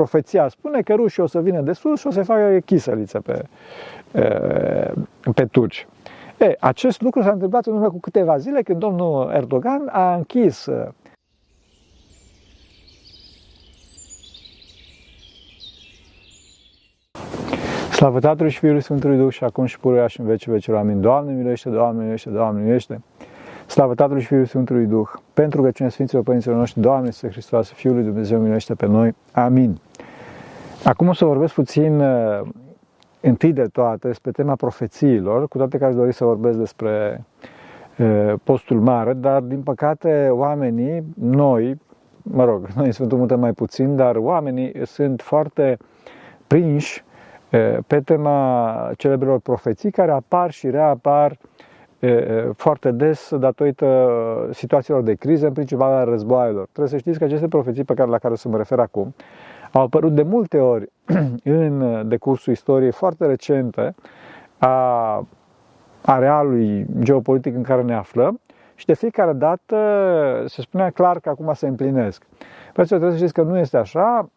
Profeția spune că rușii o să vină de sus și o să facă chisăliță pe, pe turci. E, acest lucru s-a întâmplat în urmă cu câteva zile când domnul Erdogan a închis Slavă Tatălui și Fiului Sfântului Duh și acum și pururea și în vecii vecilor. Amin. Doamne miluiește, Doamne miluiește, Doamne miluiește. Slavă Tatălui și Fiului Sfântului Duh. Pentru că cine Sfinților Părinților noștri, Doamne Iisuse Hristos, Fiul lui Dumnezeu miluiește pe noi. Amin. Acum o să vorbesc puțin uh, întâi de toate despre tema profețiilor, cu toate că aș dori să vorbesc despre uh, postul mare, dar din păcate oamenii, noi, mă rog, noi în Sfântul Munte mai puțin, dar oamenii sunt foarte prinși pe tema celebrelor profeții care apar și reapar foarte des datorită situațiilor de criză, în principal a războaielor. Trebuie să știți că aceste profeții pe care, la care o să mă refer acum au apărut de multe ori în decursul istoriei foarte recente a arealului geopolitic în care ne aflăm și de fiecare dată se spunea clar că acum se împlinesc. Vreau trebuie să știți că nu este așa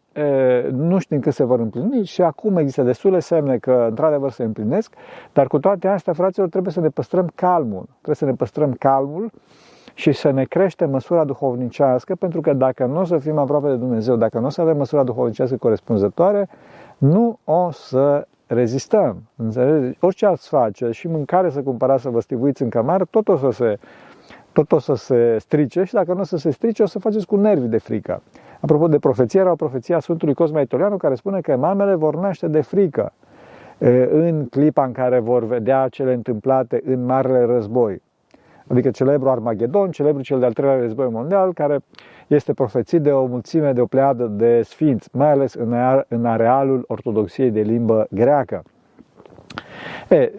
nu știm când se vor împlini și acum există destule semne că într-adevăr se împlinesc, dar cu toate astea, fraților, trebuie să ne păstrăm calmul. Trebuie să ne păstrăm calmul și să ne creștem măsura duhovnicească, pentru că dacă nu o să fim aproape de Dumnezeu, dacă nu o să avem măsura duhovnicească corespunzătoare, nu o să rezistăm. Înțelegeți? Orice ați face și mâncare să cumpărați să vă stivuiți în cameră, tot o să se, tot o să se strice și dacă nu o să se strice, o să faceți cu nervii de frică. Apropo de profeție, era o profeție a Sfântului Cosma Italianu care spune că mamele vor naște de frică în clipa în care vor vedea cele întâmplate în Marele Război. Adică celebrul Armagedon, celebrul cel de-al treilea război mondial, care este profețit de o mulțime, de o pleadă de sfinți, mai ales în arealul ortodoxiei de limbă greacă. E,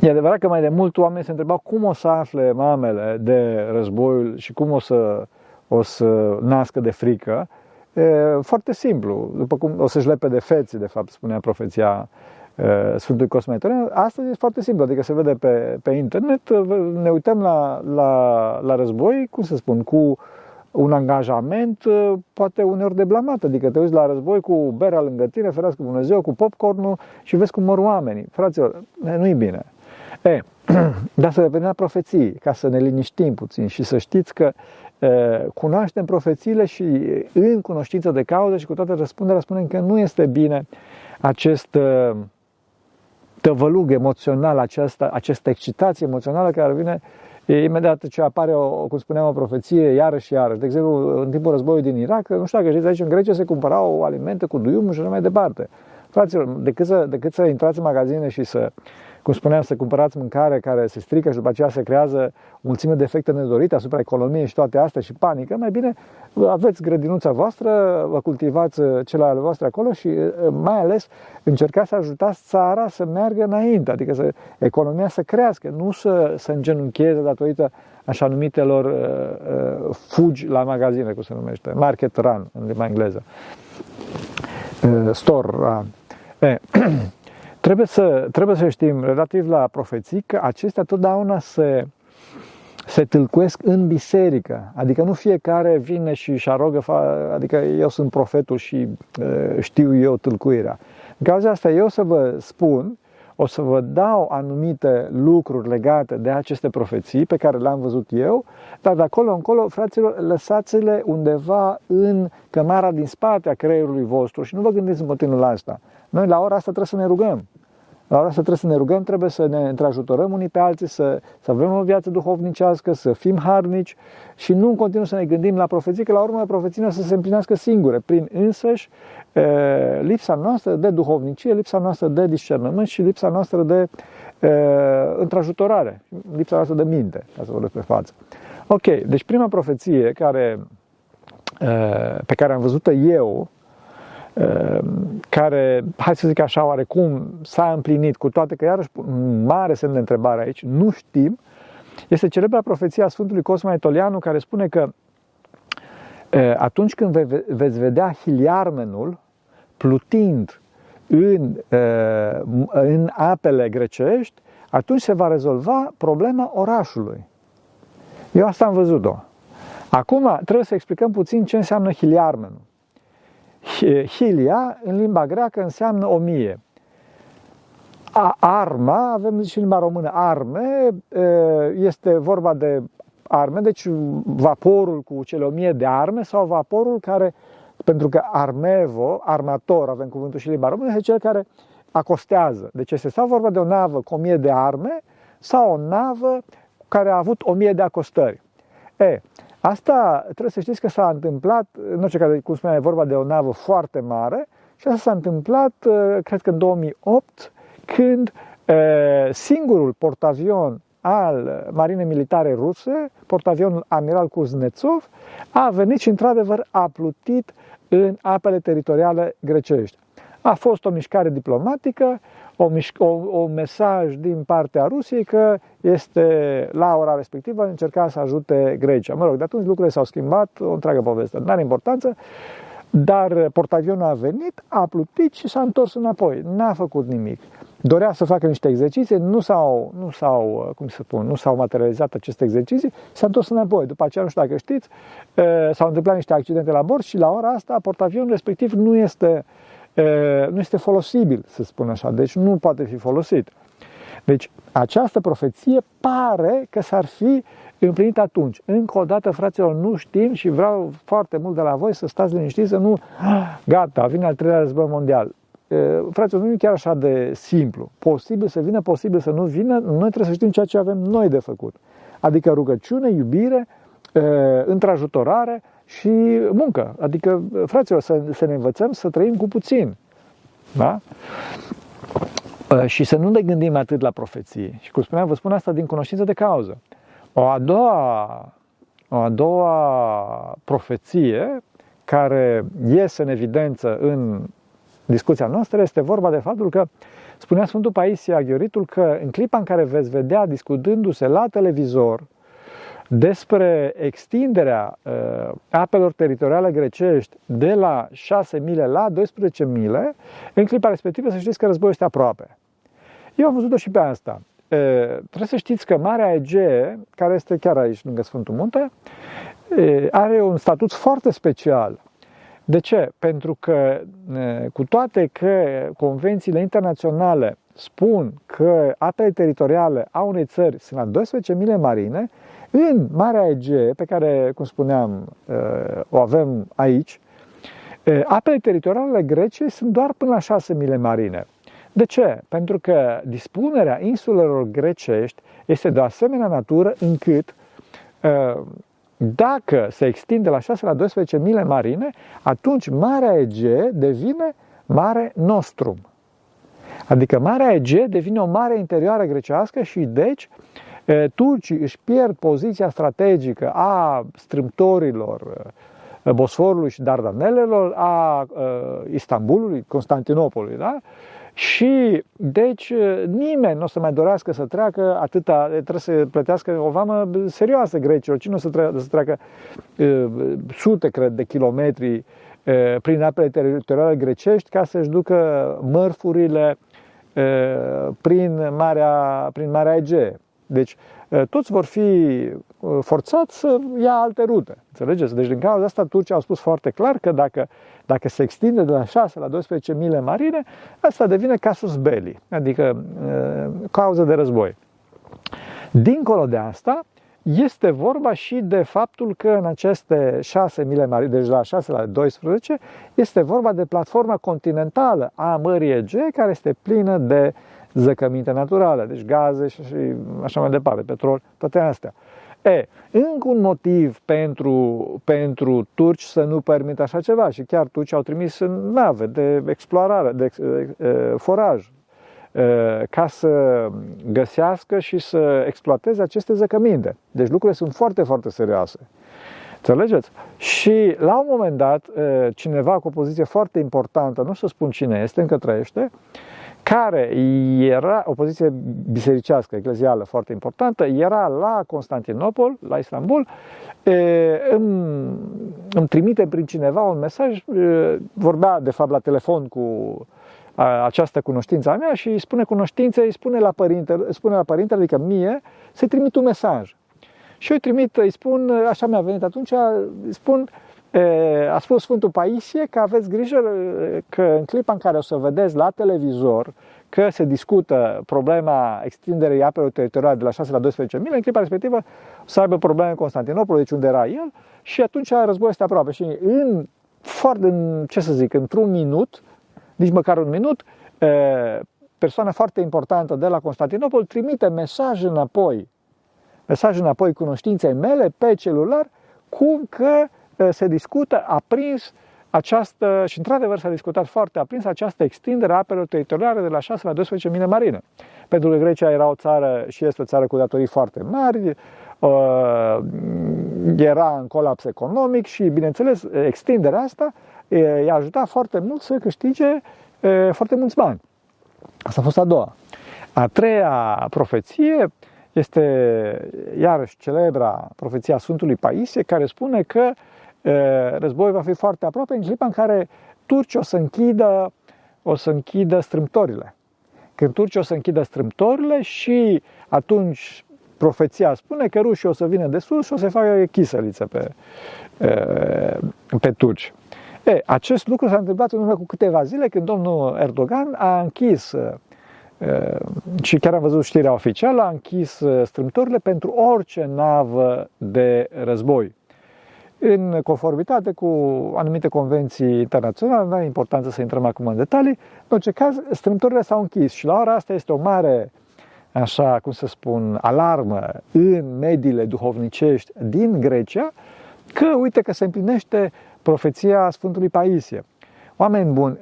e adevărat că mai de mult oameni se întrebau cum o să afle mamele de războiul și cum o să, o să nască de frică E, foarte simplu, după cum o să-și lepe de feții, de fapt, spunea profeția Sfântului Cosme Astăzi e foarte simplu, adică se vede pe, pe internet, ne uităm la, la, la război, cum să spun, cu un angajament poate uneori de blamat, adică te uiți la război cu berea lângă tine, ferească Dumnezeu, cu popcornul și vezi cum mor oamenii. Fraților, nu-i bine. E, dar să revenim la profeții, ca să ne liniștim puțin și să știți că cunoaștem profețiile și în cunoștință de cauză și cu toată răspunderea spunem că nu este bine acest tăvălug emoțional, această, această excitație emoțională care vine imediat ce apare, o, cum spuneam, o profeție, iarăși și iarăși. De exemplu, în timpul războiului din Irak, nu știu dacă știți, aici în Grecia se cumpărau alimente cu duium și așa mai departe. Fraților, decât să, decât să intrați în magazine și să cum spuneam, să cumpărați mâncare care se strică și după aceea se creează mulțime de efecte nedorite asupra economiei și toate astea și panică, mai bine aveți grădinuța voastră, vă cultivați cele ale voastre acolo și mai ales încercați să ajutați țara să meargă înainte, adică să, economia să crească, nu să, să îngenuncheze datorită așa numitelor uh, fugi la magazine, cum se numește, market run în limba engleză, uh, store run. Eh, Trebuie să, trebuie să știm, relativ la profeții, că acestea totdeauna se, se tâlcuiesc în biserică. Adică nu fiecare vine și își arogă, adică eu sunt profetul și uh, știu eu tâlcuirea. În cauza asta eu să vă spun, o să vă dau anumite lucruri legate de aceste profeții pe care le-am văzut eu, dar de acolo încolo, fraților, lăsați-le undeva în cămara din spate a creierului vostru și nu vă gândiți în continuă la asta. Noi la ora asta trebuie să ne rugăm. La ora asta trebuie să ne rugăm, trebuie să ne întreajutorăm unii pe alții, să, să avem o viață duhovnicească, să fim harnici și nu în continuu să ne gândim la profeții, că la urmă profețiile să se împlinească singure, prin însăși e, lipsa noastră de duhovnicie, lipsa noastră de discernământ și lipsa noastră de e, întreajutorare, lipsa noastră de minte, ca să vorbesc pe față. Ok, deci prima profeție care, e, pe care am văzut-o eu, Ehm, care, hai să zic așa, oarecum s-a împlinit, cu toate că iarăși mare semn de întrebare aici, nu știm, este celebra profeția Sfântului Cosma Etolianu care spune că atunci când ve- veți vedea hiliarmenul plutind în, în apele grecești, atunci se va rezolva problema orașului. Eu asta am văzut-o. Acum trebuie să explicăm puțin ce înseamnă hiliarmenul. Hilia, în limba greacă, înseamnă o mie. A, arma, avem și în limba română, arme, este vorba de arme, deci vaporul cu cele o mie de arme sau vaporul care, pentru că armevo, armator, avem cuvântul și în limba română, este cel care acostează. Deci este sau vorba de o navă cu o mie de arme sau o navă care a avut o mie de acostări. E, asta trebuie să știți că s-a întâmplat, în orice caz, cum spuneam, e vorba de o navă foarte mare și asta s-a întâmplat, cred că în 2008, când singurul portavion al Marinei Militare Ruse, portavionul Amiral Kuznetsov, a venit și într-adevăr a plutit în apele teritoriale grecești. A fost o mișcare diplomatică, o, mișc- o, o mesaj din partea Rusiei că este la ora respectivă încerca să ajute Grecia. Mă rog, de atunci lucrurile s-au schimbat, o întreagă poveste, nu are importanță, dar portavionul a venit, a plutit și s-a întors înapoi, n-a făcut nimic. Dorea să facă niște exerciții, nu s-au, nu s-au, cum să spun, nu s-au materializat aceste exerciții, s-a întors înapoi. După aceea, nu știu dacă știți, s-au întâmplat niște accidente la bord și la ora asta portavionul respectiv nu este nu este folosibil, să spun așa, deci nu poate fi folosit. Deci această profeție pare că s-ar fi împlinit atunci. Încă o dată, fraților, nu știm și vreau foarte mult de la voi să stați liniștiți, să nu, gata, vine al treilea război mondial. Fraților, nu e chiar așa de simplu. Posibil să vină, posibil să nu vină, noi trebuie să știm ceea ce avem noi de făcut. Adică rugăciune, iubire, întrajutorare, și muncă. Adică, fraților, să, să ne învățăm să trăim cu puțin. Da? Ă, și să nu ne gândim atât la profeții. Și cum spuneam, vă spun asta din cunoștință de cauză. O a doua, o a doua profeție care iese în evidență în discuția noastră este vorba de faptul că spunea Sfântul Paisia Ghioritul că în clipa în care veți vedea discutându-se la televizor despre extinderea uh, apelor teritoriale grecești de la 6 mile la 12 mile, în clipa respectivă să știți că războiul este aproape. Eu am văzut-o și pe asta. Uh, trebuie să știți că Marea Egee, care este chiar aici lângă Sfântul Munte, uh, are un statut foarte special. De ce? Pentru că, uh, cu toate că convențiile internaționale spun că apele teritoriale a unei țări sunt la 12 mile marine, în Marea Egee, pe care, cum spuneam, uh, o avem aici, uh, apele teritoriale Greciei sunt doar până la 6 mile marine. De ce? Pentru că dispunerea insulelor grecești este de o asemenea natură încât uh, dacă se extinde la 6 la 12 mile marine, atunci Marea Egee devine Mare Nostrum. Adică Marea Egee devine o mare interioară grecească și deci turcii își pierd poziția strategică a strâmtorilor Bosforului și Dardanelelor, a Istanbulului, Constantinopolului, da? Și, deci, nimeni nu o să mai dorească să treacă atâta, trebuie să plătească o vamă serioasă grecilor. Cine o să, treacă, să treacă sute, cred, de kilometri prin apele teritoriale grecești ca să-și ducă mărfurile prin Marea, prin Marea Egee. Deci toți vor fi forțați să ia alte rute. Înțelegeți? Deci din cauza asta Turcia au spus foarte clar că dacă, dacă se extinde de la 6 la 12 mile marine, asta devine casus belli, adică cauză de război. Dincolo de asta, este vorba și de faptul că în aceste 6 mile marine, deci la 6 la 12, este vorba de platforma continentală a Mării Egee, care este plină de uh, zăcăminte naturale, deci gaze și așa mai departe, petrol, toate astea. E, încă un motiv pentru, pentru turci să nu permită așa ceva și chiar turci au trimis nave de explorare, de de foraj, ca să găsească și să exploateze aceste zăcăminte. Deci lucrurile sunt foarte, foarte serioase. Înțelegeți? Și la un moment dat, cineva cu o poziție foarte importantă, nu să spun cine este, încă trăiește, care era o poziție bisericească, eclezială foarte importantă, era la Constantinopol, la Istanbul, îmi, îmi trimite prin cineva un mesaj, vorbea de fapt la telefon cu această cunoștință a mea și îi spune cunoștință, îi spune la părinte, spune la părinte, adică mie, să-i trimit un mesaj. Și eu îi trimit, îi spun, așa mi-a venit atunci, îi spun, a spus Sfântul Paisie că aveți grijă că în clipa în care o să vedeți la televizor că se discută problema extinderii apelor teritoriale de la 6 la 12 mile, în clipa respectivă o să aibă probleme în Constantinopol, deci unde era el, și atunci războiul este aproape. Și în foarte, ce să zic, într-un minut, nici măcar un minut, persoana foarte importantă de la Constantinopol trimite mesaj înapoi, mesaj înapoi cunoștinței mele pe celular, cum că se discută aprins această, și într-adevăr s-a discutat foarte aprins această extindere a apelor teritoriale de la 6 la 12 mile marine. Pentru că Grecia era o țară și este o țară cu datorii foarte mari, era în colaps economic și, bineînțeles, extinderea asta i-a ajutat foarte mult să câștige foarte mulți bani. Asta a fost a doua. A treia profeție este iarăși celebra profeția Sfântului Paisie, care spune că războiul va fi foarte aproape în clipa în care turcii o să închidă, o să închidă strâmtorile. Când turcii o să închidă strâmtorile și atunci profeția spune că rușii o să vină de sus și o să facă chisăliță pe, pe turci. E, acest lucru s-a întâmplat în urmă cu câteva zile când domnul Erdogan a închis și chiar am văzut știrea oficială, a închis strâmtorile pentru orice navă de război. În conformitate cu anumite convenții internaționale, nu are importanță să intrăm acum în detalii, în orice caz, strâmtorile s-au închis și la ora asta este o mare, așa cum să spun, alarmă în mediile duhovnicești din Grecia, că uite că se împlinește profeția Sfântului Paisie. Oameni buni,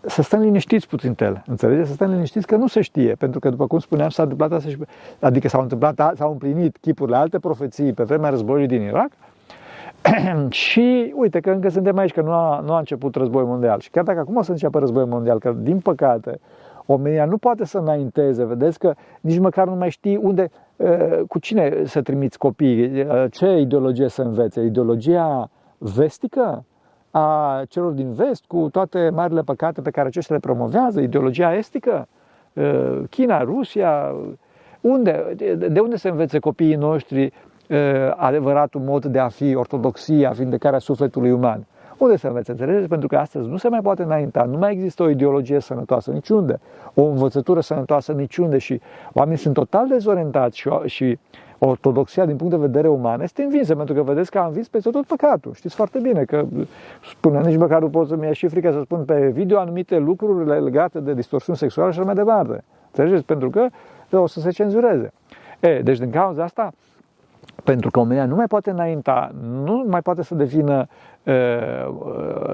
să stăm liniștiți puțin el, înțelegeți? Să stăm liniștiți că nu se știe, pentru că, după cum spuneam, s-a întâmplat asta și, adică s-au întâmplat, s-au împlinit chipurile alte profeții pe vremea războiului din Irak și uite că încă suntem aici, că nu a, nu a început războiul mondial. Și chiar dacă acum o să înceapă războiul mondial, că din păcate omenia nu poate să înainteze, vedeți că nici măcar nu mai știi unde, cu cine să trimiți copiii, ce ideologie să învețe, ideologia vestică a celor din vest, cu toate marile păcate pe care aceștia le promovează, ideologia estică, China, Rusia, unde, de unde se învețe copiii noștri adevăratul mod de a fi, ortodoxia, vindecarea sufletului uman? Unde se învețe? Înțelegeți? Pentru că astăzi nu se mai poate înainta, nu mai există o ideologie sănătoasă niciunde, o învățătură sănătoasă niciunde și oamenii sunt total dezorientați și, și ortodoxia din punct de vedere uman este învinsă, pentru că vedeți că am învins peste tot păcatul. Știți foarte bine că spune, nici măcar nu pot să-mi ia și frică să spun pe video anumite lucruri legate de distorsiuni sexuale și așa mai departe. Înțelegeți? Pentru că o să se cenzureze. E, deci din cauza asta, pentru că omenia nu mai poate înainta, nu mai poate să devină uh,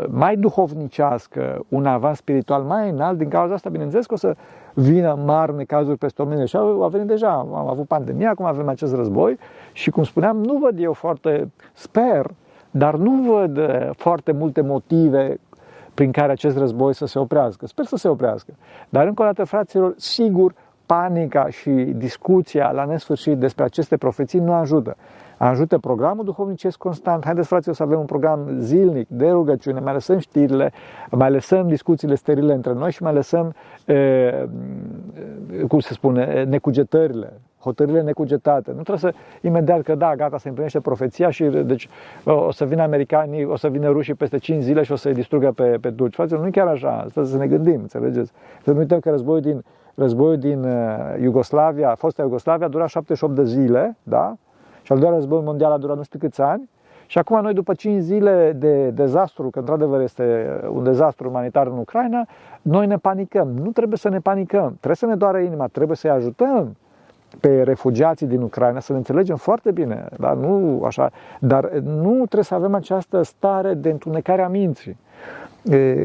mai duhovnicească, un avans spiritual mai înalt, din cauza asta, bineînțeles că o să vină mari necazuri peste omenie și au, venit deja, am avut pandemia, acum avem acest război și, cum spuneam, nu văd eu foarte, sper, dar nu văd foarte multe motive prin care acest război să se oprească. Sper să se oprească. Dar, încă o dată, fraților, sigur, panica și discuția la nesfârșit despre aceste profeții nu ajută. Ajută programul duhovnicesc constant. Haideți, fraților, să avem un program zilnic de rugăciune, mai lăsăm știrile, mai lăsăm discuțiile sterile între noi și mai lăsăm, e, cum se spune, necugetările, hotărârile necugetate. Nu trebuie să, imediat că da, gata, se împlinește profeția și deci o să vină americanii, o să vină rușii peste 5 zile și o să-i distrugă pe, pe turci. Fraților, nu e chiar așa, trebuie să ne gândim, înțelegeți? Să nu uităm că războiul din războiul din uh, Iugoslavia, fosta Iugoslavia, a durat 78 de zile, da? Și al doilea război mondial a durat nu știu câți ani. Și acum noi, după 5 zile de dezastru, că într-adevăr este un dezastru umanitar în Ucraina, noi ne panicăm. Nu trebuie să ne panicăm. Trebuie să ne doară inima, trebuie să-i ajutăm pe refugiații din Ucraina, să ne înțelegem foarte bine, dar nu așa, dar nu trebuie să avem această stare de întunecare a minții.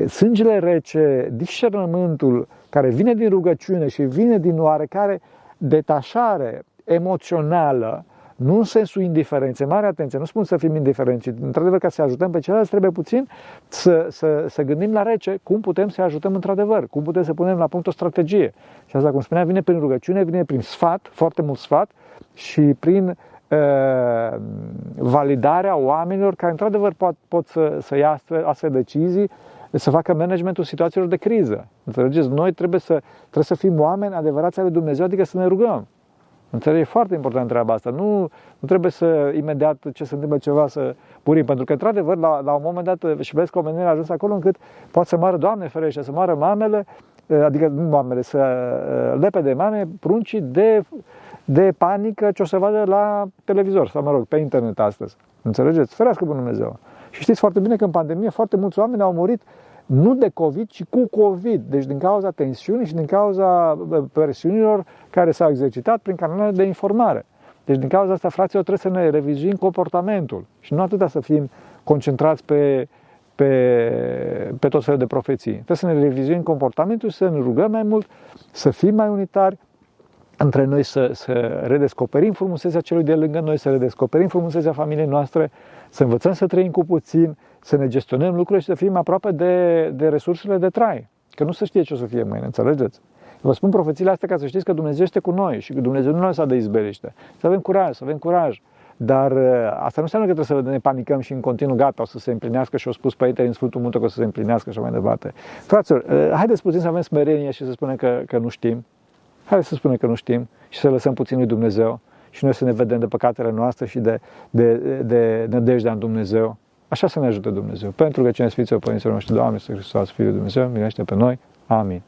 Sângele rece, discernământul care vine din rugăciune și vine din oarecare detașare emoțională, nu în sensul indiferenței, mare atenție, nu spun să fim indiferenți, într-adevăr ca să ajutăm pe ceilalți, trebuie puțin să, să, să gândim la rece cum putem să ajutăm într-adevăr, cum putem să punem la punct o strategie. Și asta, cum spunea, vine prin rugăciune, vine prin sfat, foarte mult sfat și prin uh, validarea oamenilor care într-adevăr pot, pot să, să ia astfel, astfel decizii să facă managementul situațiilor de criză. Înțelegeți? Noi trebuie să, trebuie să fim oameni adevărați ale Dumnezeu, adică să ne rugăm. Înțelegi? E foarte important treaba asta. Nu, nu trebuie să, imediat ce se întâmplă ceva, să purim. Pentru că, într-adevăr, la, la un moment dat, și vezi că oamenii a ajuns acolo încât poate să moară, Doamne ferește, să moară mamele, adică nu mamele, să lepe de mame pruncii de, de panică ce o să vadă la televizor sau, mă rog, pe internet astăzi. Înțelegeți? Ferească Bunul Dumnezeu. Și știți foarte bine că în pandemie foarte mulți oameni au murit nu de COVID, ci cu COVID. Deci din cauza tensiunii și din cauza presiunilor care s-au exercitat prin canalele de informare. Deci din cauza asta, fraților, trebuie să ne revizuim comportamentul și nu atâta să fim concentrați pe, pe, pe tot felul de profeții. Trebuie să ne revizuim comportamentul, să ne rugăm mai mult, să fim mai unitari, între noi să, să redescoperim frumusețea celui de lângă noi, să redescoperim frumusețea familiei noastre, să învățăm să trăim cu puțin, să ne gestionăm lucrurile și să fim aproape de, de resursele de trai. Că nu se știe ce o să fie mâine, înțelegeți? Vă spun profețiile astea ca să știți că Dumnezeu este cu noi și că Dumnezeu nu ne lăsa de izbeliște. Să avem curaj, să avem curaj. Dar uh, asta nu înseamnă că trebuie să ne panicăm și în continuu gata, o să se împlinească și o spus Părintele în Sfântul Munte că o să se împlinească și mai departe. Fraților, uh, haideți puțin să avem smerenie și să spunem că, că nu știm. Haideți să spunem că nu știm și să lăsăm puțin lui Dumnezeu și noi să ne vedem de păcatele noastre și de, de, de nădejdea în Dumnezeu. Așa să ne ajute Dumnezeu. Pentru că cine Sfinților Părinților noștri, Doamne, Iisus Hristos, Fiul Dumnezeu, milește pe noi. Amin.